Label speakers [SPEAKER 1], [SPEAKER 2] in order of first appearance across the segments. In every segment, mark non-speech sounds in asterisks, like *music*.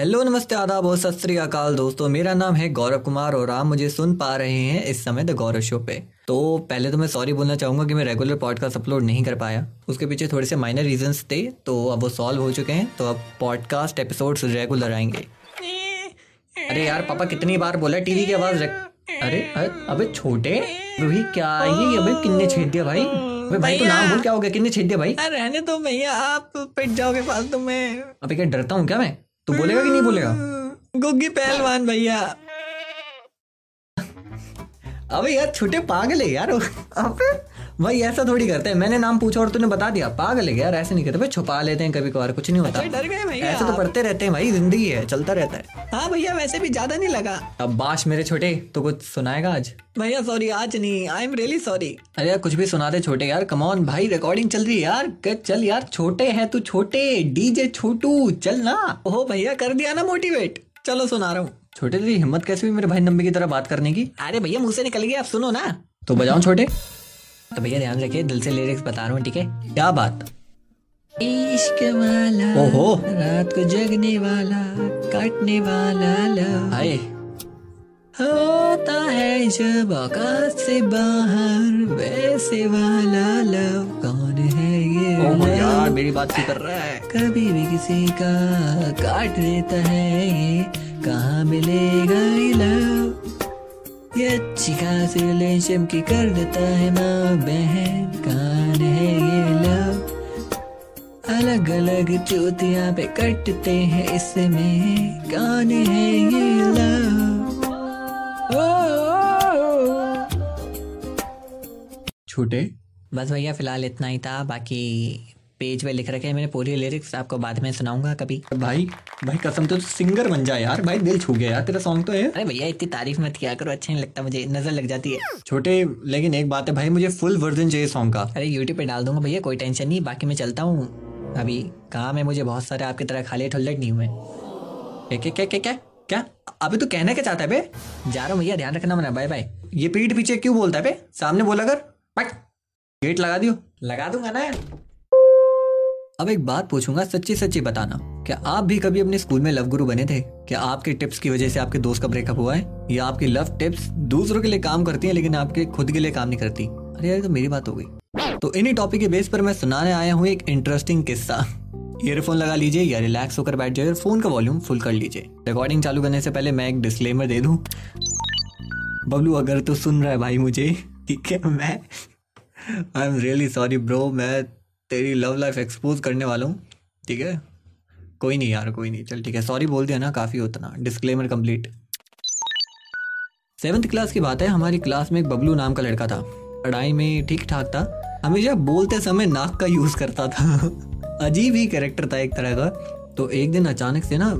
[SPEAKER 1] Hello नमस्ते आदाब और सत श्री अकाल दोस्तों। मेरा नाम है गौरव कुमार और आप मुझे सुन पा रहे हैं इस समय द गौरव शो पे। तो पहले तो मैं सॉरी बोलना चाहूँगा कि मैं रेगुलर पॉडकास्ट अपलोड नहीं कर पाया। उसके पीछे थोड़े से माइनर रीजंस थे तो अब वो सॉल्व हो चुके हैं तो अब पॉडकास्ट एपिसोड्स रेगुलर आएँगे। अरे यार पापा कितनी बार बोला टीवी की आवाज़ रख। अरे अबे छोटे क्या ये? अबे किन्ने छेद दिया भाई? अबे भाई तो नाम बोल क्या हो गया? किन्ने छेद दिया भाई?
[SPEAKER 2] रहने दो भैया आप पिट जाओगे फालतू में।
[SPEAKER 1] अबे क्या डरता हूँ क्या मैं? तू बोलेगा कि नहीं बोलेगा?
[SPEAKER 2] गुग्गी पहलवान भैया।
[SPEAKER 1] अबे यार छोटे पागल है यार अबे भाई ऐसा थोड़ी करते हैं। मैंने नाम पूछा और तूने बता दिया। पागल है यार? ऐसे नहीं करते। भाई छुपा लेते हैं कभी कभार। कुछ नहीं होता।
[SPEAKER 2] डर गए भैया।
[SPEAKER 1] ऐसे तो पढ़ते रहते हैं भाई ज़िंदगी है चलता रहता है।
[SPEAKER 2] हाँ भैया वैसे भी ज़्यादा नहीं लगा।
[SPEAKER 1] अब बाश मेरे छोटे तो कुछ सुनाएगा आज?
[SPEAKER 2] भैया सॉरी आज नहीं। आई एम रियली सॉरी
[SPEAKER 1] अरे यार कुछ भी सुना दे छोटे यार। कमॉन भाई रिकॉर्डिंग चल रही है यार। चल यार छोटे है तू छोटे। डीजे छोटू चल ना।
[SPEAKER 2] ओहो भैया कर दिया ना मोटिवेट चलो सुना रहा हूँ।
[SPEAKER 1] छोटे तेरी हिम्मत कैसे हुई मेरे भाई नंबे की तरह बात करने की?
[SPEAKER 2] अरे भैया मुँह से निकल गया आप सुनो ना।
[SPEAKER 1] तो बजाओ छोटे। तो भैया ध्यान रखिए दिल से लिरिक्स बता रहा हूँ ठीक है? क्या बात?
[SPEAKER 2] इश्क वाला
[SPEAKER 1] ओहो।
[SPEAKER 2] रात को जगने वाला काटने वाला
[SPEAKER 1] हाय।
[SPEAKER 2] होता है जब आकाश से बाहर वैसे वाला लव। कौन है ये
[SPEAKER 1] ओह यार
[SPEAKER 2] love?
[SPEAKER 1] मेरी बात क्यों कर रहा है।
[SPEAKER 2] कभी भी किसी का काट देता है ये। कहाँ मिलेगा ये लव? ये अच्छी खासी रिलेशन की कर देता है माँ बहन। कौन है ये लव। अलग अलग चोतियाँ पे कटते हैं इसमें। कान है ये लव।
[SPEAKER 1] छोटे।
[SPEAKER 2] बस भैया फ़िलहाल इतना ही था। बाकी पेज पे लिख रखे हैं। मैंने पूरी लिरिक्स आपको बाद में सुनाऊँगा कभी।
[SPEAKER 1] भाई भाई कसम तो सिंगर बन जा यार। भाई दिल छू गया यार। तेरा सॉन्ग तो है।
[SPEAKER 2] अरे भैया इतनी तारीफ़ मत किया करो। अच्छा नहीं लगता मुझे। नज़र लग जाती है।
[SPEAKER 1] छोटे लेकिन एक बात है भाई मुझे फुल वर्जन चाहिए सॉन्ग का।
[SPEAKER 2] अरे यूट्यूब पे डाल दूँगा भैया कोई टेंशन नहीं। बाकी मैं चलता हूँ। अभी काम है मुझे बहुत सारे आपकी तरह खाली ठुल्लट नहीं हुए।
[SPEAKER 1] क्या क्या क्या क्या क्या? अबे तू कहना क्या चाहता है बे?
[SPEAKER 2] जा रहा हूँ भैया ध्यान रखना मना बाय बाय
[SPEAKER 1] ये पीठ पीछे क्यों बोलता है बे? सामने बोला कर। गेट लगा दियो।
[SPEAKER 2] लगा दूँगा ना।
[SPEAKER 1] अब एक बात पूछूँगा, सच्ची सच्ची बताना। क्या आप भी कभी अपने स्कूल में लव गुरु बने थे? क्या आपके टिप्स की वजह से आपके दोस्त का ब्रेकअप हुआ है? या आपकी लव टिप्स दूसरों के लिए काम करती हैं, लेकिन आपके खुद के लिए काम नहीं करती? अरे यार तो मेरी बात हो गई। तो इन्हीं टॉपिक के बेस पर मैं सुनाने आया हूँ एक इंटरेस्टिंग किस्सा। ईयरफोन लगा लीजिए या रिलैक्स होकर बैठ जाइए और फ़ोन का वॉल्यूम फुल कर लीजिए। रिकॉर्डिंग चालू करने से पहले मैं एक डिस्क्लेमर दे दूँ। बबलू, अगर तू सुन रहा है भाई मुझे ठीक है मैं? I am really sorry bro मैं तेरी लव लाइफ एक्सपोज करने वाला हूँ, ठीक है? कोई नहीं यार, कोई नहीं। चल, ठीक है। सॉरी बोल दिया ना, काफ़ी उतना डिस्क्लेमर कंप्लीट सेवन्थ क्लास की बात है, हमारी क्लास में एक बबलू नाम का लड़का था। पढ़ाई में ठीक ठाक था। हमेशा बोलते समय नाक का यूज़ करता था। *laughs* अजीब ही कैरेक्टर था एक तरह का। तो एक दिन अचानक से ना,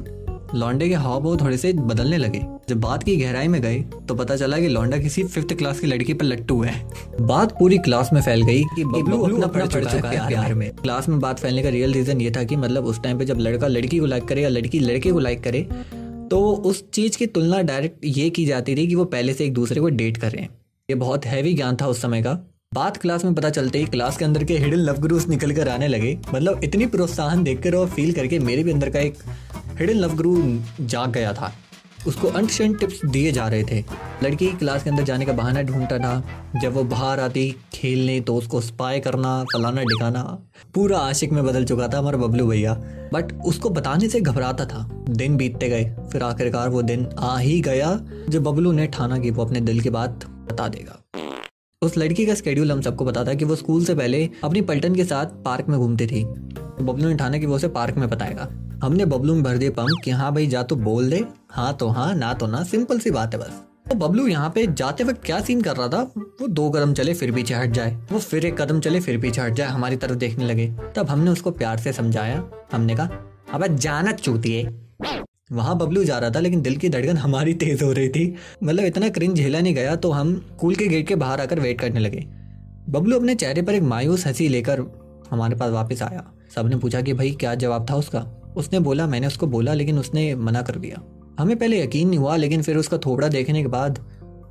[SPEAKER 1] लौंडे के हाव भाव थोड़े से बदलने लगे। जब बात की गहराई में गए तो पता चला कि लौंडा किसी फिफ्थ क्लास की लड़की पर लट्टू है। बात पूरी क्लास में फैल गई कि बबलू अपना पढ़ चुका है प्यार में। क्लास में बात फैलने का रियल रीजन ये था कि मतलब उस टाइम पे जब लड़का लड़की को लाइक करे या लड़की लड़के को लाइक करे तो उस चीज़ की तुलना डायरेक्ट ये की जाती थी कि वो पहले से एक दूसरे को डेट कर रहे हैं। ये बहुत हैवी ज्ञान था उस समय का। बात क्लास में पता चलते ही क्लास के अंदर के हिडन लव गुरुस निकल कर आने लगे। मतलब इतनी प्रोत्साहन देखकर और फील करके मेरे भी अंदर का एक हिडन लव गुरु जाग गया था। उसको अंट शंट टिप्स दिए जा रहे थे। लड़की क्लास के अंदर जाने का बहाना ढूंढता था। जब वो बाहर आती, खेलने तो उसको स्पाई करना, फलाना डिकाना पूरा आशिक में बदल चुका था हमारा बबलू भैया। बट उसको बताने से घबराता था। दिन बीतते गए, फिर आखिरकार वो दिन आ ही गया, जब बबलू ने ठाना कि वो अपने दिल की बात बता देगा। उस लड़की का स्केड्यूल हम सबको पता था कि वो स्कूल से पहले अपनी पलटन के साथ पार्क में घूमती थी। बबलू ने ठाना कि वो उसे पार्क में बताएगा। हमने बबलू में भर दिए पंप कि हाँ भाई, जा तो बोल दे। हाँ तो हाँ ना तो ना, सिंपल सी बात है बस। तो बबलू यहाँ पे जाते वक्त क्या सीन कर रहा था? वो दो कदम चले, फिर पीछे हट जाए। वो फिर एक कदम चले, फिर पीछे हट जाए, हमारी तरफ़ देखने लगे। तब हमने उसको प्यार से समझाया। हमने कहा, अब जाना है। वहाँ बबलू जा रहा था, लेकिन दिल की धड़कन हमारी तेज हो रही थी। मतलब इतना क्रिंज झेला नहीं गया तो हम स्कूल के गेट के बाहर आकर वेट करने लगे। बबलू अपने चेहरे पर एक मायूस हँसी लेकर हमारे पास वापस आया। सबने पूछा कि भाई, क्या जवाब था उसका? उसने बोला, मैंने उसको बोला, लेकिन उसने मना कर दिया। हमें पहले यकीन नहीं हुआ, लेकिन फिर उसका थोड़ा देखने के बाद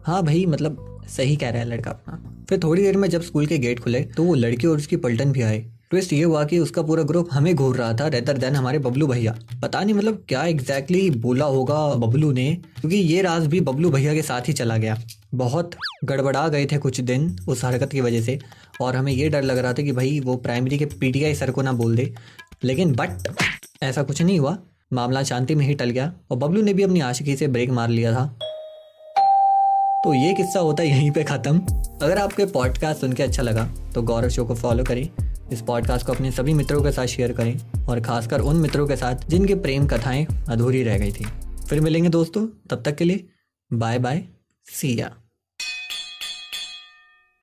[SPEAKER 1] हाँ भाई मतलब सही कह रहा है लड़का अपना। फिर थोड़ी देर में जब स्कूल के गेट खुले तो वो लड़की और उसकी पलटन भी आए ट्विस्ट ये हुआ कि उसका पूरा ग्रुप हमें घूर रहा था रेदर देन हमारे बबलू भैया। पता नहीं मतलब क्या एग्जैक्टली exactly बोला होगा बबलू ने, क्योंकि ये राज भी बबलू भैया के साथ ही चला गया। बहुत गड़बड़ा गए थे कुछ दिन उस हरकत की वजह से, और हमें ये डर लग रहा था कि भाई वो प्राइमरी के पीटीआई सर को ना बोल दे। लेकिन बट ऐसा कुछ नहीं हुआ। मामला शांति में ही टल गया और बबलू ने भी अपनी आशिकी से ब्रेक मार लिया था। तो ये किस्सा होता है यहीं पे ख़त्म। अगर आपको पॉडकास्ट सुन के अच्छा लगा तो गौरव शो को फॉलो करें। इस पॉडकास्ट को अपने सभी मित्रों के साथ शेयर करें और खासकर उन मित्रों के साथ जिनकी प्रेम कथाएँ अधूरी रह गई थी। फिर मिलेंगे दोस्तों, तब तक के लिए बाय बाय सिया